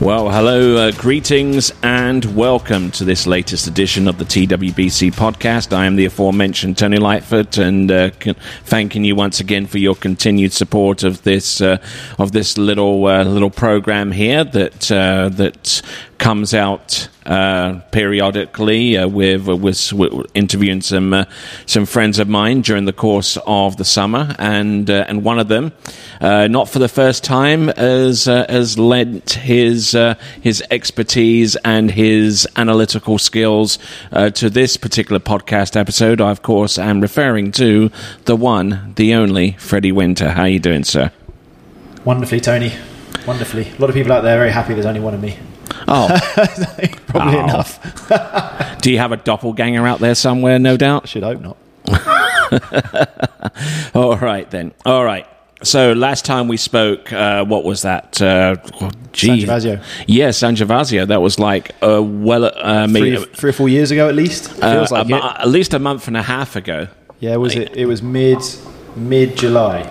Well, hello, uh, greetings, and welcome to this latest edition of the TWBC podcast. I am the aforementioned Tony Lightfoot, and uh, c- thanking you once again for your continued support of this uh, of this little uh, little program here that uh, that comes out uh, periodically uh, with, with, with interviewing some uh, some friends of mine during the course of the summer, and uh, and one of them, uh, not for the first time, has uh, has lent his his expertise and his analytical skills to this particular podcast episode. I of course am referring to the one, the only Freddie Winter. How are you doing, sir? Wonderfully, Tony. Wonderfully. A lot of people out there very happy there's only one of me. Oh, Probably Oh. enough. do you have a doppelganger out there somewhere? No doubt. Should hope not. All right then. All right. So last time we spoke, uh, what was that? Uh, oh, gee. Sangiovazio. Yeah, San Gervasio. That was like uh, well, uh, Three, maybe, three or four years ago, at least. Uh, like it. at least a month and a half ago. Yeah, was it? It was mid mid July.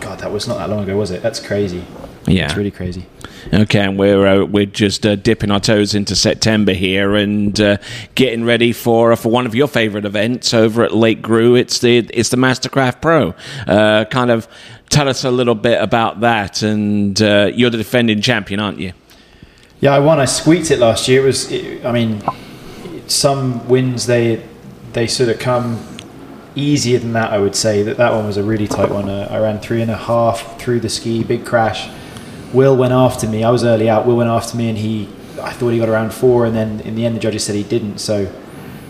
God, that was not that long ago, was it? That's crazy. Yeah. It's really crazy. Okay, and we're uh, we're just uh, dipping our toes into September here and uh, getting ready for for one of your favourite events over at Lake Grew. It's the it's the Mastercraft Pro. Uh, kind of tell us a little bit about that. And uh, you're the defending champion, aren't you? Yeah, I won. I squeaked it last year. It was. It, I mean, some wins they they sort of come easier than that. I would say that that one was a really tight one. Uh, I ran three and a half through the ski, big crash. Will went after me. I was early out. Will went after me, and he. I thought he got around four, and then in the end, the judges said he didn't. So,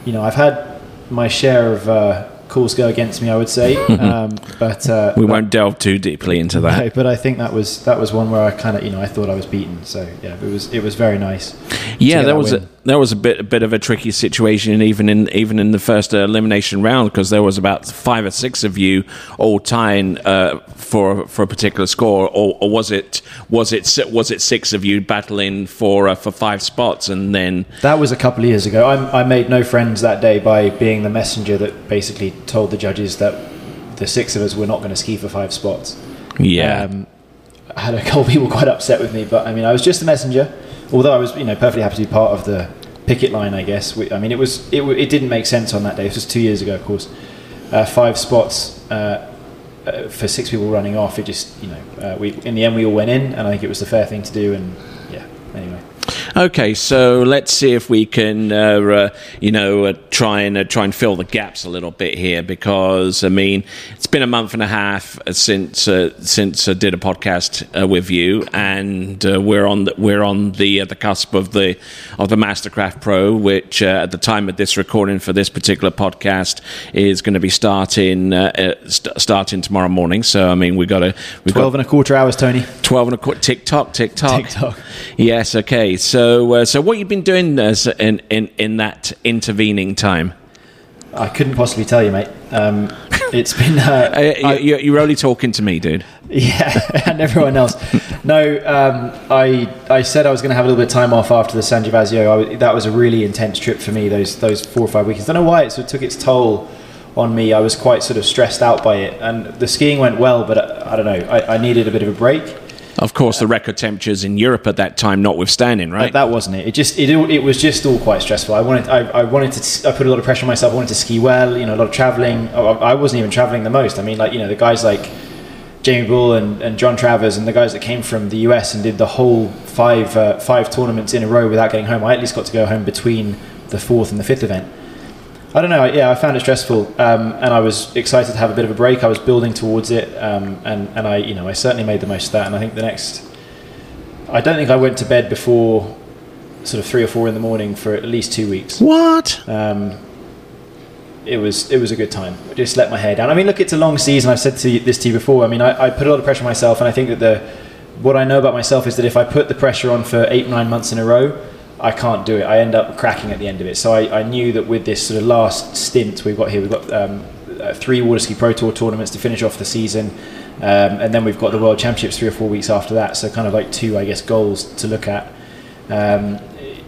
you know, I've had my share of uh, calls go against me. I would say, um, but uh, We but- won't delve too deeply into that. no, but I think that was that was one where I kind of you know I thought I was beaten. So yeah, it was it was very nice. Yeah, get that was a, that was a bit a bit of a tricky situation, even in even in the first uh, elimination round, because there was about five or six of you all tying uh, for for a particular score, or, or was it was it was it six of you battling for uh, for five spots, and then That was a couple of years ago. I, I made no friends that day by being the messenger that basically told the judges that the six of us were not going to ski for five spots. yeah, Um, I had a couple of people quite upset with me, but I mean, I was just the messenger. Although I was, you know, perfectly happy to be part of the picket line. I guess. We, I mean, it was it, it didn't make sense on that day. It was two years ago, of course. Uh, five spots uh, uh, for six people running off. It just, you know, uh, we in the end we all went in, and I think it was the fair thing to do. And yeah, anyway. Okay, so let's see if we can, uh, uh, you know, uh, try and uh, try and fill the gaps a little bit here because I mean it's been a month and a half uh, since uh, since I did a podcast uh, with you, and uh, we're on the, we're on the uh, the cusp of the of the Mastercraft Pro, which uh, at the time of this recording for this particular podcast is going to be starting st- starting tomorrow morning. So I mean we've got a we've got Twelve and a quarter hours, Tony. 12 and a quarter tick tock tick tock Tick tock. yes okay so uh, so what you've been doing uh, in, in in that intervening time I couldn't possibly tell you, mate. Um, it's been uh, uh, you, you're only talking to me dude Yeah, and everyone else. No, um, I I said I was going to have a little bit of time off after the San Gervasio. I that was a really intense trip for me. Those those four or five weekends. I don't know why it sort of took its toll on me. I was quite sort of stressed out by it, and the skiing went well, but I, I don't know. I, I needed a bit of a break. Of course the record temperatures in Europe at that time notwithstanding right But that wasn't it. It just it, it was just all quite stressful. I wanted I, I wanted to I put a lot of pressure on myself. I wanted to ski well. You know, a lot of traveling. I, I wasn't even traveling the most. I mean, like you know, the guys like Jamie Bull and, and John Travers and the guys that came from the US and did the whole five uh, five tournaments in a row without getting home. I at least got to go home between the fourth and the fifth event. I don't know. Yeah, I found it stressful, um, and I was excited to have a bit of a break. I was building towards it, um, and and I, you know, I certainly made the most of that. And I think the next, I don't think I went to bed before sort of three or four in the morning for at least two weeks. what Um, it was it was a good time. I just let my hair down. I mean, look, it's a long season. I've said to you, this to you before. I mean, I, I put a lot of pressure on myself, and I think that the what I know about myself is that if I put the pressure on for eight nine months in a row, I can't do it. I end up cracking at the end of it. So I, I knew that with this sort of last stint we've got here, we've got um, uh, three Water Ski Pro Tour tournaments to finish off the season. Um, and then we've got the World Championships three or four weeks after that. So kind of like two, I guess, goals to look at. Um,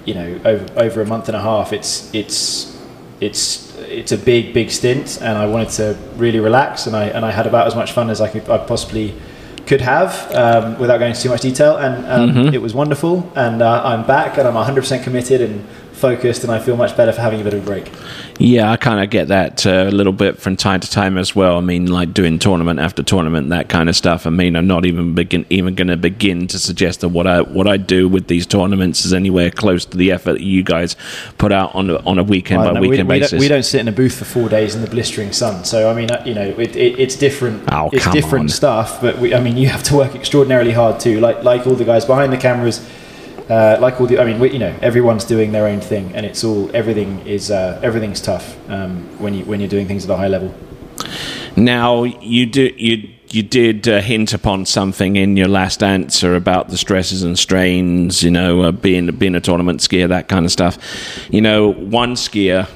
you know, over, over a month and a half, it's it's it's it's a big big stint, and I wanted to really relax, and I and I had about as much fun as I could I possibly could have um, without going into too much detail, and um, mm-hmm. it was wonderful. And uh, I'm back, and I'm 100% committed, and focused and I feel much better for having a bit of a break. Yeah, I kind of get that uh, a little bit from time to time as well. I mean, like doing tournament after tournament, that kind of stuff. I mean, I'm not even begin even going to begin to suggest that what I what I do with these tournaments is anywhere close to the effort that you guys put out on a, on a weekend well, by no, weekend we, we basis. Don't, we don't sit in a booth for four days in the blistering sun. So I mean, uh, you know, it, it, it's different. Oh, it's different on. stuff. But we, I mean, you have to work extraordinarily hard too. Like like all the guys behind the cameras uh, like all the, I mean, we, you know, everyone's doing their own thing, and it's all everything is uh, everything's tough um, when you when you're doing things at a high level. Now you do you you did uh, hint upon something in your last answer about the stresses and strains, you know, uh, being being a tournament skier, that kind of stuff. You know, one skier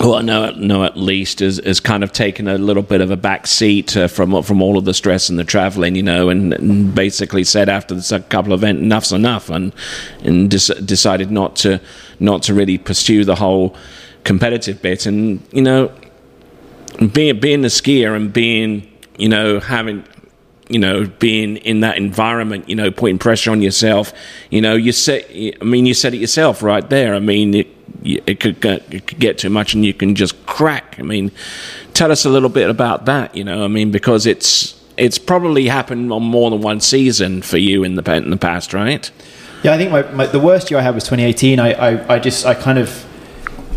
who I know, know at least has, has kind of taken a little bit of a back seat uh, from from all of the stress and the traveling, you know, and, and basically said after this, couple of events, enough's enough, and and des- decided not to not to really pursue the whole competitive bit, and you know, being being a skier and being you know having you know, being in that environment, you know, putting pressure on yourself. You know, you said, I mean, you said it yourself right there. I mean, it, it could get, it could get too much and you can just crack. I mean, tell us a little bit about that. You know, I mean, because it's it's probably happened on more than one season for you in the in the past, right? Yeah, I think my, my, the worst year I had was 2018. I, I, I just I kind of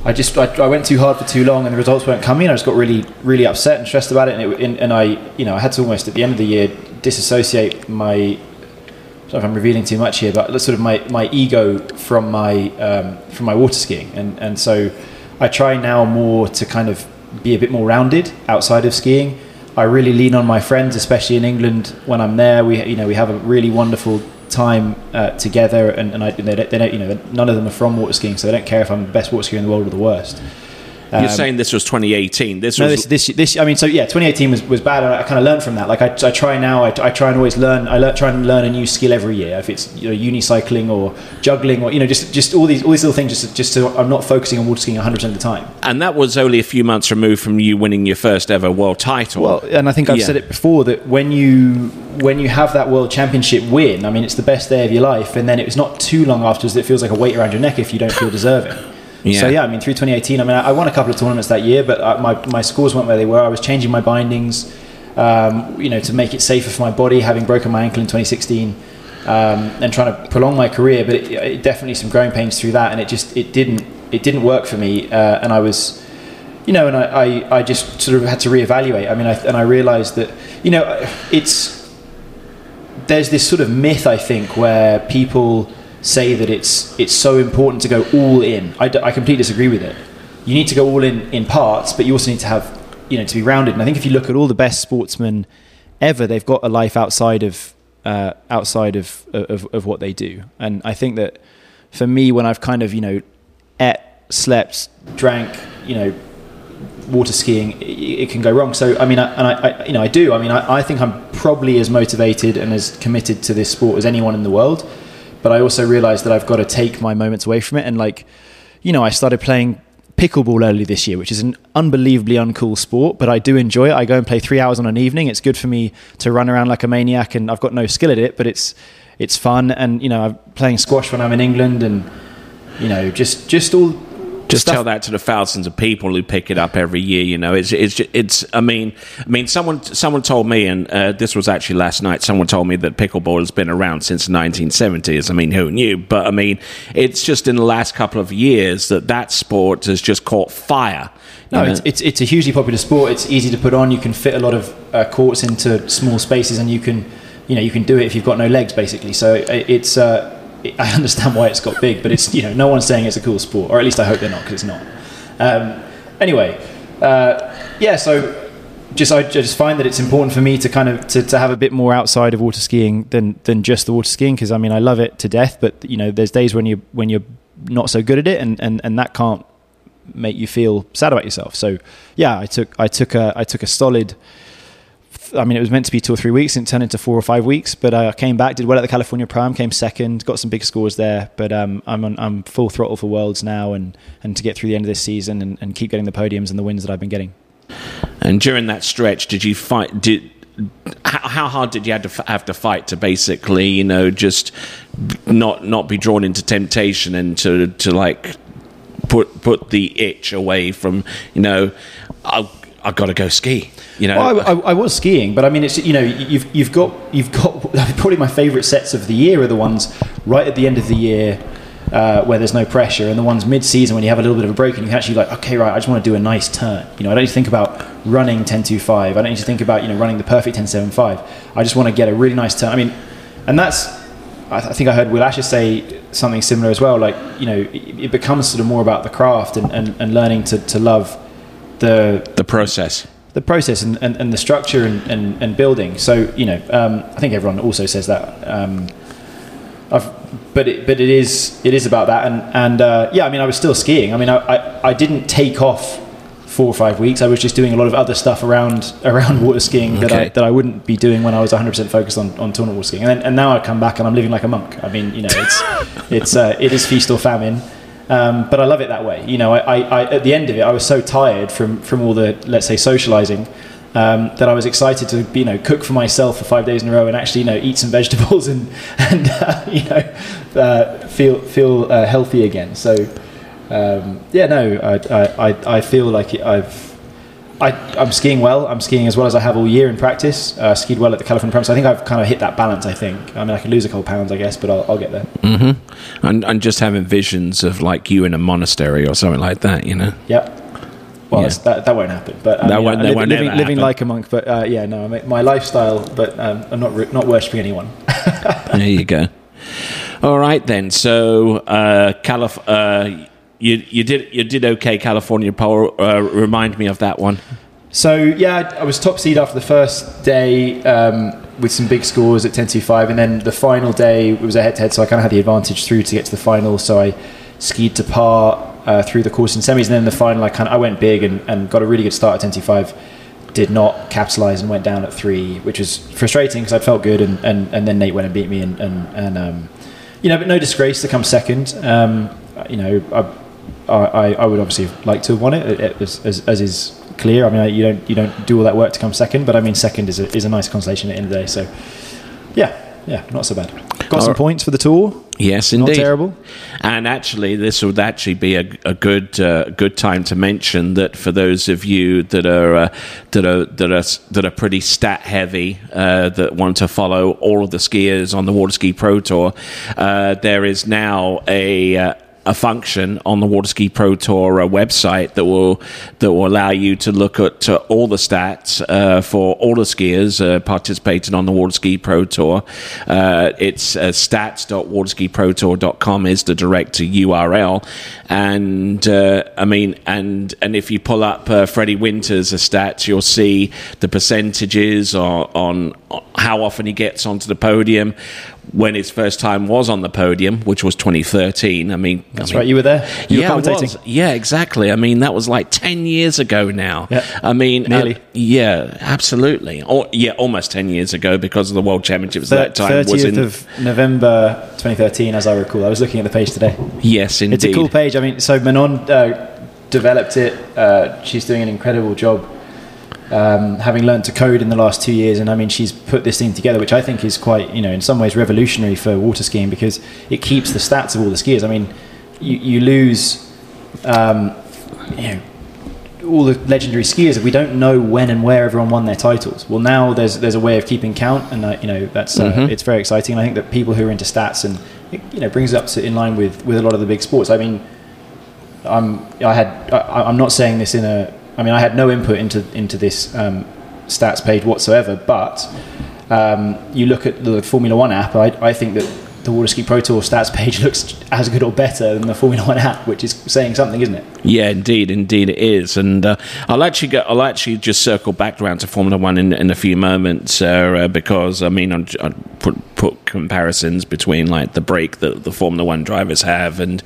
I just I, I, went too hard for too long and the results weren't coming. I just got really really upset and stressed about it, and, it, and, and I you know I had to almost at the end of the year disassociate my. If I'm revealing too much here, but sort of my, my ego from my um, from my water skiing, and and so I try now more to kind of be a bit more rounded outside of skiing. I really lean on my friends, especially in England when I'm there. We you know we have a really wonderful time uh, together, and, and I, they, don't, they, don't, you know, none of them are from water skiing, so they don't care if I'm the best water skier in the world or the worst. Um, You're saying this was 2018. This no, was this, this, this, I mean, so yeah, 2018 was, was bad. I kind of learned from that. Like I, I try now. I, I try and always learn. I learn, try and learn a new skill every year. If it's you know unicycling or juggling or you know just just all these all these little things. Just just so I'm not focusing on water skiing 100 percent of the time. And that was only a few months removed from you winning your first ever world title. Well, and I think I've yeah. said it before that when you when you have that world championship win, I mean, it's the best day of your life, and then it was not too long afterwards that it feels like a weight around your neck if you don't feel deserving. Yeah. So yeah, I mean, through 2018, I mean, I won a couple of tournaments that year, but I, my my scores weren't where they were. I was changing my bindings, um, you know, to make it safer for my body, having broken my ankle in 2016. Um, and trying to prolong my career, but it, it, definitely some growing pains through that, and it just it didn't it didn't work for me, uh, and I was, you know, and I, I, I just sort of had to reevaluate. I mean, I, and I realised that you know it's there's this sort of myth I think where people say that it's it's so important to go all in. I, d- I completely disagree with it. You need to go all in in parts, but you also need to have you know to be rounded. And I think if you look at all the best sportsmen ever, they've got a life outside of uh, outside of, of of what they do. And I think that for me, when I've kind of you know ate, slept, drank, you know, water skiing, it, can go wrong. So I mean, I, and I, I, you know I do. I mean, I, I think I'm probably as motivated and as committed to this sport as anyone in the world but I also realized that I've got to take my moments away from it. And like, you know, I started playing pickleball early this year, which is an unbelievably uncool sport, but I do enjoy it. I go and play three hours on an evening. It's good for me to run around like a maniac, and I've got no skill at it, but it's it's fun. And you know, I'm playing squash when I'm in England, and you know, just just all just stuff. tell that to the thousands of people who pick it up every year. You know, it's it's it's. I mean, I mean, someone someone told me, and uh, this was actually last night. Someone told me that pickleball has been around since the 1970s. I mean, who knew? But I mean, it's just in the last couple of years that that sport has just caught fire. No, it's, it's, it's a hugely popular sport. It's easy to put on. You can fit a lot of uh, courts into small spaces, and you can, you know, you can do it if you've got no legs, basically. So it's. Uh, I understand why it's got big, but it's you know no one's saying it's a cool sport, or at least I hope they're not because it's not. Um, anyway, uh, yeah. So just I just find that it's important for me to kind of to, to have a bit more outside of water skiing than than just the water skiing because I mean I love it to death, but you know there's days when you when you're not so good at it, and and and that can't make you feel sad about yourself. So yeah, I took I took a I took a solid. I mean, it was meant to be two or three weeks, and it turned into four or five weeks. But I came back, did well at the California Pro-Am, came second, got some big scores there. But um, I'm on, I'm full throttle for Worlds now, and and to get through the end of this season and, and keep getting the podiums and the wins that I've been getting. And during that stretch, did you fight? Did how, hard did you have to have to fight to basically, you know, just not not be drawn into temptation and to to like put put the itch away from, you know, I've, I've got to go ski. You know, well, I, I, I, was skiing, but I mean, it's you know, you've you've got you've got probably my favourite sets of the year are the ones right at the end of the year uh, where there's no pressure, and the ones mid-season when you have a little bit of a break and you can actually like, okay, right, I just want to do a nice turn. You know, I don't need to think about running 10.25. I don't need to think about you know running the perfect 10.75. I just want to get a really nice turn. I mean, and that's I, th- I think I heard Will Asher say something similar as well. Like you know, it, it becomes sort of more about the craft and, and, and learning to, to love the the process the process and, and, and the structure and, and, and, building. So, you know, um, I think everyone also says that. Um, but it, but it is it is about that. And and uh, yeah, I mean, I was still skiing. I mean, I, I, I, didn't take off four or five weeks. I was just doing a lot of other stuff around around water skiing that I that I wouldn't be doing when I was 100 percent focused on, on tournament water skiing. And, then, and now I come back and I'm living like a monk. I mean, you know, it's it's uh, it is feast or famine. Um, but I love it that way. You know, I, I, at the end of it, I was so tired from from all the let's say socializing um, that I was excited to you know cook for myself for five days in a row and actually you know eat some vegetables and and uh, you know uh, feel feel uh, healthy again. So um, yeah, no, I, I, I feel like I've. I, I'm skiing well. I'm skiing as well as I have all year in practice. Uh, skied well at the California Pro. So I think I've kind of hit that balance. I think. I mean, I can lose a couple pounds, I guess, but I'll, I'll get there. Mm-hmm. And, and just having visions of like you in a monastery or something like that, you know. Yep. Well, yeah. that, that won't happen. But um, that won't, that won't living, living like a monk. But uh, yeah, no, my lifestyle. But um, I'm not not worshipping anyone. there you go. All right then. So, uh, Calif- uh, you you did you did okay. California Pro. Uh, remind me of that one. So yeah, I was top seed after the first day um, with some big scores at 10-5 and then the final day was a head-to-head, so I kind of had the advantage through to get to the final. So I skied to par uh, through the course in semis, and then the final, I kind of, I went big and, and got a really good start at 10-5 Did not capitalize and went down at three, which was frustrating because I felt good, and, and, and then Nate went and beat me, and and, and um, you know, but no disgrace to come second. Um, you know, I, I, I would obviously like to have won it, as, as, as is clear. I mean, you don't you don't do all that work to come second, but I mean, second is a, is a nice consolation at the end of the day. So, yeah, yeah, not so bad. Got some points for the tour. Yes, indeed. Not terrible. And actually, this would actually be a, a good uh, good time to mention that for those of you that are uh, that are that are that are pretty stat heavy, uh, that want to follow all of the skiers on the Water Ski Pro Tour, uh, there is now a uh, a function on the Water Ski Pro Tour uh, website that will that will allow you to look at uh, all the stats uh, for all the skiers uh, participating on the Water Ski Pro Tour. Uh, it's uh, stats.waterskiprotour.com is the direct URL, and I mean, and and if you pull up Freddie Winters' stats, you'll see the percentages on, on how often he gets onto the podium when his first time was on the podium, which was 2013. I mean, that's I mean, right. You were there. You yeah, were was. yeah, exactly. I mean, that was like 10 years ago now. Yeah. I mean, uh, nearly. Uh, yeah, absolutely. Or yeah, almost 10 years ago because of the World Championships Thir- at that time. 30th was in of November 2013, as I recall. I was looking at the page today. Yes, indeed. It's a cool page. I mean, so Manon uh, developed it. Uh, she's doing an incredible job um, having learned to code in the last two years, and I mean, she's put this thing together, which I think is quite, you know, in some ways revolutionary for water skiing because it keeps the stats of all the skiers. I mean, you, you lose, um, you know, all the legendary skiers if we don't know when and where everyone won their titles. Well, now there's there's a way of keeping count, and uh, you know that's uh, mm-hmm. it's very exciting. And I think that people who are into stats and it, you know brings it up to in line with with a lot of the big sports. I mean, I'm I had I, I'm not saying this in a I mean, I had no input into into this um, stats page whatsoever. But um, you look at the Formula One app. I, I think that the Water Ski Pro Tour stats page looks as good or better than the Formula One app, which is saying something, isn't it? Yeah, indeed, indeed it is. And uh, I'll actually go, I'll actually just circle back around to Formula One in, in a few moments uh, because I mean I'll put put comparisons between like the break that the Formula One drivers have and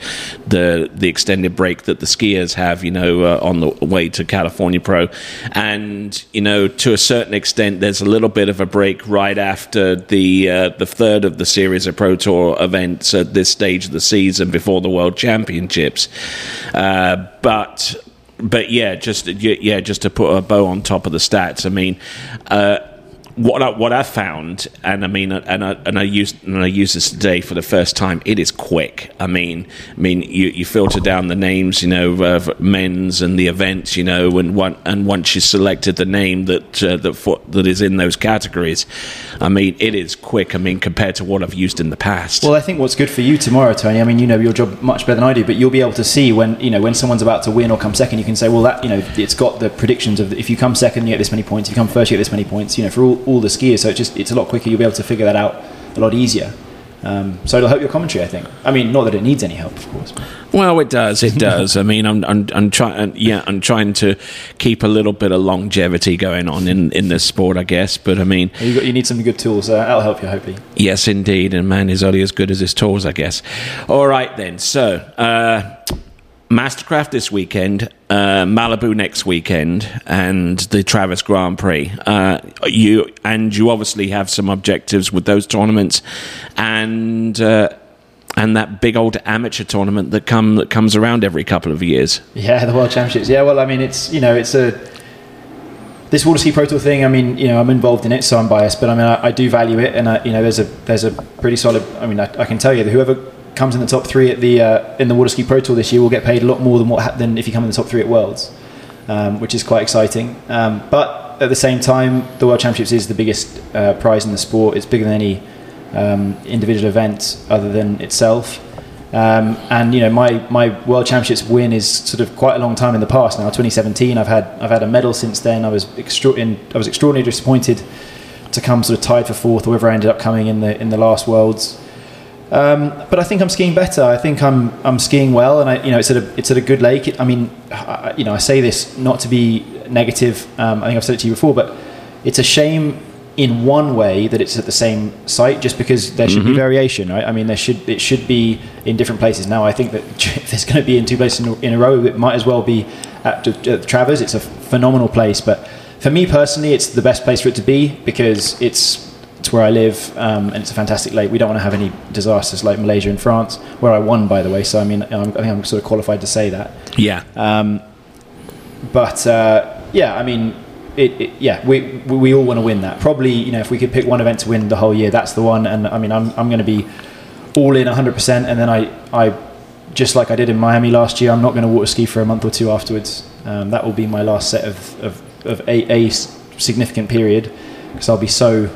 the the extended break that the skiers have, you know, uh, on the way to California Pro, and you know to a certain extent there's a little bit of a break right after the uh, the third of the series of Pro Tour events at this stage of the season before the World Championships. Uh, but but yeah, just yeah, just to put a bow on top of the stats. I mean, uh, what I, what I found, and I mean, and I and I used and I use this today for the first time. It is quick. I mean, I mean, you, you filter down the names, you know, of men's and the events, you know, and one and once you selected the name that uh, that for, that is in those categories, I mean, it is quick. I mean, compared to what I've used in the past. Well, I think what's good for you tomorrow, Tony. I mean, you know your job much better than I do, but you'll be able to see when you know when someone's about to win or come second. You can say, well, that you know, it's got the predictions of if you come second, you get this many points. If you come first, you get this many points. You know, for all all the skiers. So it's just it's a lot quicker. You'll be able to figure that out a lot easier. Um, so it'll help your commentary, I think. I mean, not that it needs any help, of course. Well, it does. It does. I mean, I'm, I'm, I'm trying. Yeah, I'm trying to keep a little bit of longevity going on in, in this sport, I guess. But I mean, you, got, you need some good tools. Uh, that'll help you, hopefully. Yes, indeed. And man is only as good as his tools, I guess. All right, then. So. Uh, Mastercraft this weekend, uh, Malibu next weekend, and the Travis Grand Prix. Uh, you and you obviously have some objectives with those tournaments, and uh, and that big old amateur tournament that come that comes around every couple of years. Yeah, the World Championships. Yeah, well, I mean, it's you know, it's a this Water Ski Pro Tour thing. I mean, you know, I'm involved in it, so I'm biased, but I mean, I, I do value it, and I, you know, there's a there's a pretty solid. I mean, I, I can tell you that whoever comes in the top three at the uh, in the Water Ski Pro Tour this year will get paid a lot more than what ha- than if you come in the top three at Worlds, um, which is quite exciting. Um, but at the same time, the World Championships is the biggest uh, prize in the sport. It's bigger than any um, individual event other than itself. Um, and you know, my, my World Championships win is sort of quite a long time in the past now. 2017, I've had I've had a medal since then. I was extra- in, I was extraordinarily disappointed to come sort of tied for fourth, or wherever I ended up coming in the in the last Worlds. Um, but I think I'm skiing better. I think I'm I'm skiing well, and I you know it's at a it's at a good lake. It, I mean, I, you know, I say this not to be negative. Um, I think I've said it to you before, but it's a shame in one way that it's at the same site, just because there should mm-hmm. be variation, right? I mean, there should it should be in different places. Now, I think that if there's going to be in two places in a, in a row, it might as well be at, at Travers. It's a phenomenal place, but for me personally, it's the best place for it to be because it's it's where I live, um, and it's a fantastic lake. We don't want to have any disasters like Malaysia and France, where I won, by the way. So I mean, I'm, i think I'm sort of qualified to say that. Yeah. Um, but uh, yeah, I mean, it, it, yeah, we we all want to win that. Probably, you know, if we could pick one event to win the whole year, that's the one. And I mean, I'm I'm going to be all in 100, percent and then I I just like I did in Miami last year, I'm not going to water ski for a month or two afterwards. Um, that will be my last set of of, of a, a significant period because I'll be so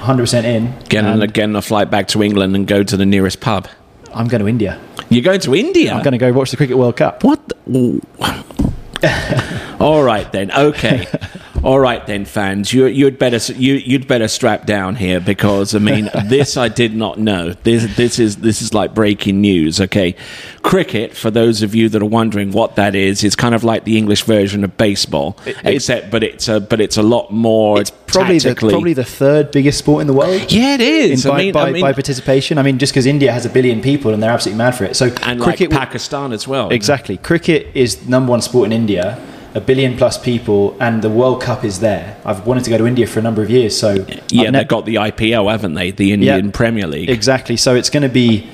100% in. Getting, again a flight back to England and go to the nearest pub. I'm going to India. You're going to India? I'm going to go watch the Cricket World Cup. What? The, oh. All right then. Okay. All right then, fans. You, would better you, you'd better strap down here because I mean this I did not know. This this is this is like breaking news. Okay, cricket. For those of you that are wondering what that is, is kind of like the English version of baseball, it, except but it's a but it's a lot more. It's probably the, probably the third biggest sport in the world. Yeah, it is. In, by, I mean, by, I mean, by, participation, I mean just because India has a billion people and they're absolutely mad for it. So and cricket, like Pakistan as well. Exactly. Cricket is number one sport in India a billion plus people, and the World Cup is there. I've wanted to go to India for a number of years, so yeah, ne- they've got the IPL, haven't they? The Indian yeah, Premier League, exactly. So it's going to be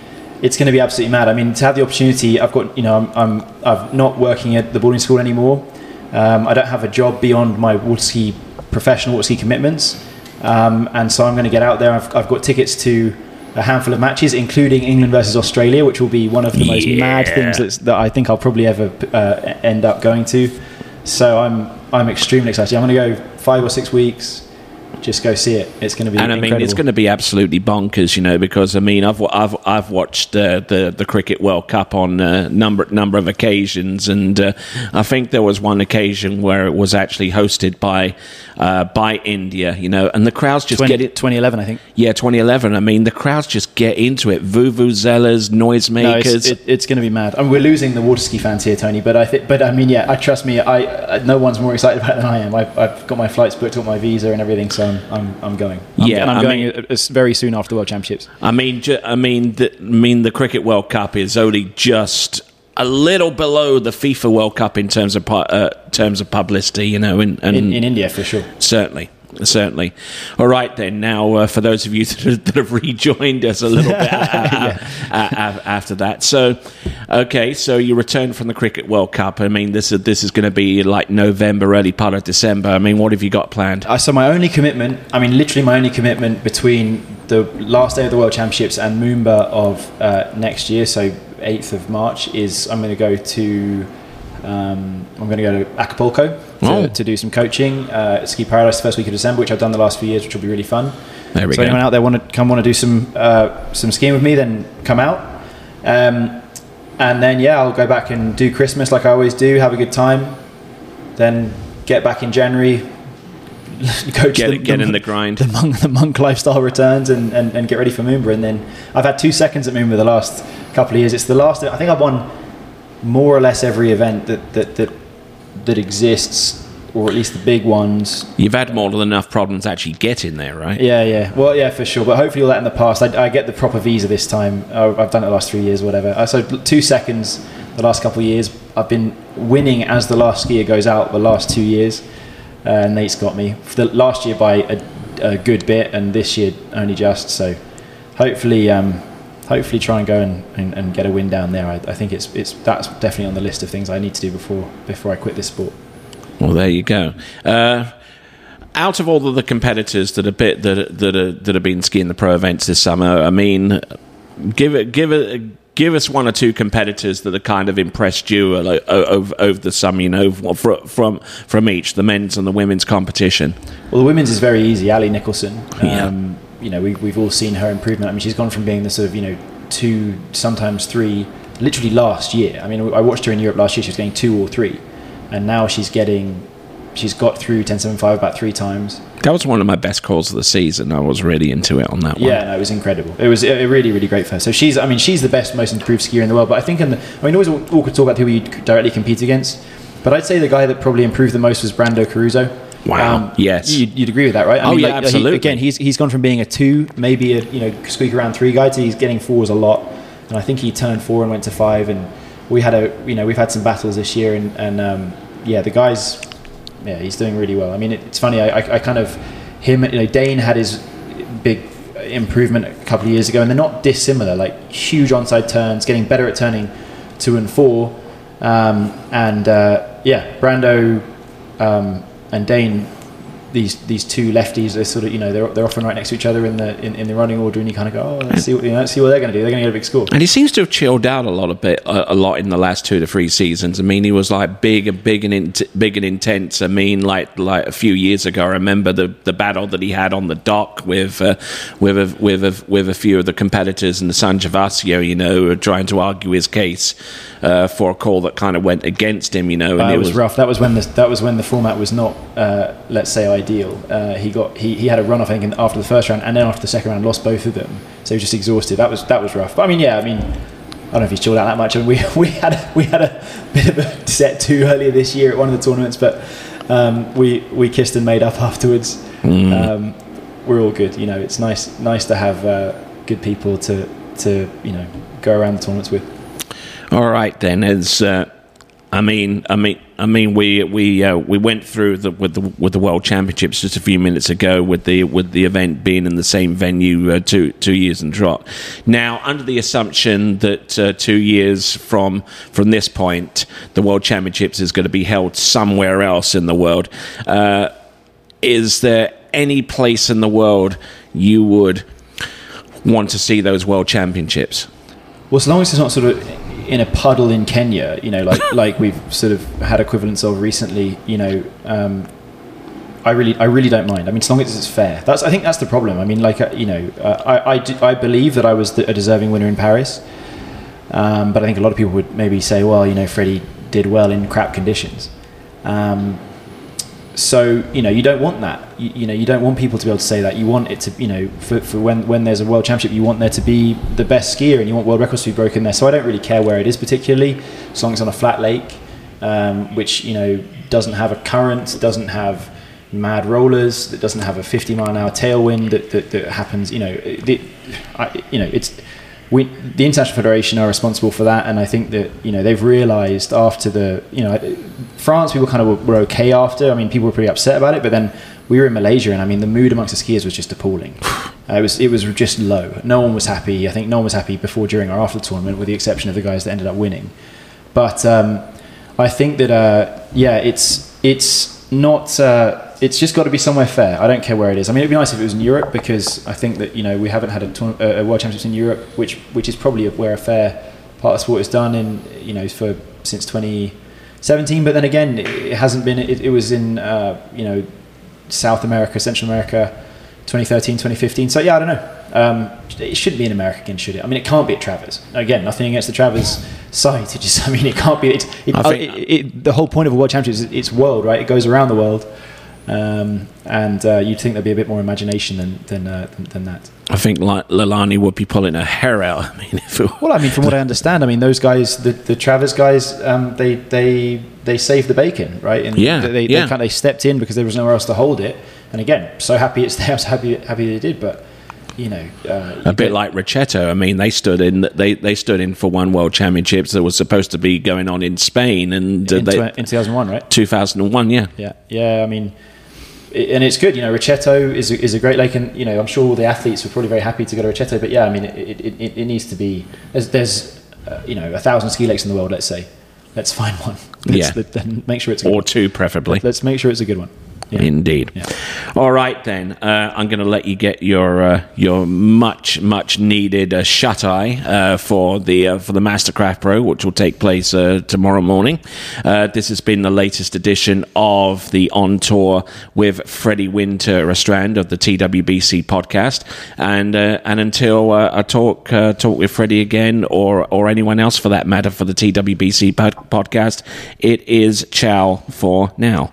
it's going to be absolutely mad. I mean, to have the opportunity, I've got you know, I'm, I'm I'm not working at the boarding school anymore. Um, I don't have a job beyond my water ski professional water ski commitments, um, and so I'm going to get out there. I've, I've got tickets to a handful of matches, including England versus Australia, which will be one of the most yeah. mad things that I think I'll probably ever uh, end up going to. So I'm I'm extremely excited. I'm going to go five or six weeks, just go see it. It's going to be and I mean, incredible. it's going to be absolutely bonkers, you know, because I mean, I've I've I've watched uh, the the cricket World Cup on a number number of occasions, and uh, I think there was one occasion where it was actually hosted by uh, by India, you know, and the crowds just 20, get it. 2011, I think. Yeah, 2011. I mean, the crowds just get into it. Vuvuzelas, No, noisemakers. it's, it, it's going to be mad. I mean, we're losing the water ski fans here, Tony. But I think, but I mean, yeah, I trust me. I, I no one's more excited about it than I am. I've, I've got my flights booked, got my visa and everything, so I'm I'm, I'm going. I'm, Yeah, and I'm I going mean- uh, very soon after World Championships. I mean, ju- I mean, the, I mean, the Cricket World Cup is only just a little below the FIFA World Cup in terms of uh, terms of publicity, you know, and, and In, in India, for sure. certainly. Certainly. All right, then. Now, uh, for those of you that, that have rejoined us a little bit uh, uh, uh, uh, after that, so okay, so you returned from the Cricket World Cup. I mean, this is this is going to be like November, early part of December. I mean, what have you got planned? Uh, so my only commitment, I mean, literally my only commitment between the last day of the World Championships and Moomba of uh, next year, so 8th of March, is I'm going to go to um, I'm going to go to Acapulco to, Oh. to do some coaching uh, at Ski Paradise the first week of December, which I've done the last few years, which will be really fun. There we so go. anyone out there want to come want to do some uh, some skiing with me, then come out. Um, and then yeah, I'll go back and do Christmas like I always do, have a good time. Then get back in January, coach Get the, get in the grind. the monk, the monk lifestyle returns and, and, and get ready for Moomba. And then I've had two seconds at Moomba the last couple of years. It's the last. I think I've won more or less every event that that that, that exists, or at least the big ones. You've had more than enough problems actually getting there, right? Yeah, yeah. Well, yeah, for sure. But hopefully all that in the past. I, I get the proper visa this time. I've done it the last three years, whatever. Uh, so two seconds the last couple of years. I've been winning as the last skier goes out the last two years. Uh, Nate's got me the last year by a, a good bit, and this year only just. So hopefully, um, hopefully try and go and, and, and get a win down there. I, I think it's it's that's definitely on the list of things I need to do before before I quit this sport. Well, there you go. Uh, out of all of the competitors that are bit that that are, that have been skiing the pro events this summer, I mean, give it give it. Give us one or two competitors that have kind of impressed you uh, over, over the summer, you know, from, from from each the men's and the women's competition. Well, the women's is very easy. Ali Nicholson. Yeah. Um, you know, we've, we've all seen her improvement. I mean, she's gone from being the sort of, you know, two, sometimes three, literally last year. I mean, I watched her in Europe last year. She was getting two or three. And now she's getting, she's got through 1075 about three times. That was one of my best calls of the season. I was really into it on that one. Yeah, no, it was incredible. It was uh, really, really great for her. So she's, I mean, she's the best, most improved skier in the world. But I think in the, I mean, always all could talk about who you directly compete against. But I'd say the guy that probably improved the most was Brando Caruso. Wow, yes. You'd, you'd agree with that, right? I Oh, yeah, he- absolutely. again, he's he's gone from being a two, maybe a you know squeak around three guy, to he's getting fours a lot. And I think he turned four and went to five. And we had a you know we've had some battles this year, and and um, yeah, the guys, yeah, he's doing really well. I mean, it, it's funny. I, I, I kind of him, you know, Dane had his big improvement a couple of years ago, and they're not dissimilar. Like huge onside turns, getting better at turning two and four, um, and uh, yeah, Brando um, and Dane, these these two lefties are sort of you know they're, they're often right next to each other in the in, in the running order, and you kind of go, oh, let's see what you know, let's see what they're going to do. They're going to get a big score. And he seems to have chilled out a lot a bit, a, a lot in the last two to three seasons. I mean, he was like big and big and in, big and intense. I mean, like like a few years ago, I remember the, the battle that he had on the dock with uh, with a, with a, with a few of the competitors in the San Gervasio. You know, trying to argue his case uh, for a call that kind of went against him. You know, and Uh, it was, rough. That was when the that was when the format was not, uh, let's say, ideal. Uh, he got he, he had a run off I think after the first round, and then after the second round, lost both of them. So he was just exhausted. That was that was rough. But I mean, yeah, I mean, I don't know if he's chilled out that much. I mean, we we had a, we had a bit of a set two earlier this year at one of the tournaments, but um, we we kissed and made up afterwards. Um, we're all good. You know, it's nice nice to have uh, good people to to you know go around the tournaments with. All right then. As uh, I mean, I mean, I mean, we we uh, we went through the with the with the World Championships just a few minutes ago with the with the event being in the same venue uh, two two years and trot. Now, under the assumption that uh, two years from from this point, the World Championships is going to be held somewhere else in the world. Uh, is there any place in the world you would want to see those World Championships? Well, as long as it's not sort of in a puddle in Kenya, you know, like like we've sort of had equivalents of recently, you know, um, I really, I really don't mind. I mean, as long as it's fair. That's, I think that's the problem. I mean, like, uh, you know, uh, I, I, do, I believe that I was the, a deserving winner in Paris, um, but I think a lot of people would maybe say, well, you know, Freddie did well in crap conditions. Um, so you know you don't want that. You, you, know you don't want people to be able to say that. You want it to you know for, for when when there's a world championship you want there to be the best skier and you want world records to be broken there. So I don't really care where it is particularly as long as it's on a flat lake um, which you know doesn't have a current doesn't have mad rollers that doesn't have a 50 mile an hour tailwind that, that, that happens you know the, I, you know it's we, the international federation are responsible for that, and I think that you know they've realised after the you know France people kind of were, okay after. I mean, people were pretty upset about it, but then we were in Malaysia, and I mean the mood amongst the skiers was just appalling. Uh, it was it was just low. No one was happy. I think no one was happy before, during, or after the tournament, with the exception of the guys that ended up winning. But um, I think that uh, yeah, it's it's not. Uh, it's just got to be somewhere fair. I don't care where it is. I mean, it'd be nice if it was in Europe because I think that you know we haven't had a, a world championships in Europe, which which is probably where a fair part of sport is done in you know for since 2017. But then again, it, hasn't been. It, it was in uh, you know South America, Central America, 2013, 2015. So yeah, I don't know. Um, it shouldn't be in America again, should it? I mean, it can't be at Travers. Again, nothing against the Travers site. It just, I mean, it can't be. It, it, it, the whole point of a world championship is it's world, right? It goes around the world. Um, and uh, you'd think there'd be a bit more imagination than than, uh, than, than that. I think like Lalani would be pulling her hair out. I mean, well, I mean, from what I understand, I mean, those guys, the, the Travers guys, um, they they they saved the bacon, right? And yeah, they yeah. They, kind of, they stepped in because there was nowhere else to hold it. And again, so happy it's there. I was happy happy they did, but you know, uh, a bit like Recetto. I mean, they stood in they they stood in for one World Championships that was supposed to be going on in Spain, and uh, in, they, in 2001, right? 2001, yeah, yeah, yeah. I mean and it's good. You know, Recetto is a, is a great lake, and you know, I'm sure all the athletes were probably very happy to go to Recetto. But yeah, I mean, it, it, it, it needs to be. There's, there's uh, you know, a thousand ski lakes in the world. Let's say, let's find one. Let's, yeah, then make sure it's or two, preferably. Let's make sure it's a good one. Yeah. Indeed. Yeah. All right, then. Uh, I'm going to let you get your uh, your much much needed uh, shut eye uh, for the uh, for the Mastercraft Pro, which will take place uh, tomorrow morning. this has been the latest edition of the On Tour with Freddie Winter Strand of the TWBC podcast. And and until I talk talk with Freddie again, or or anyone else for that matter, for the TWBC pod- podcast, it is ciao for now.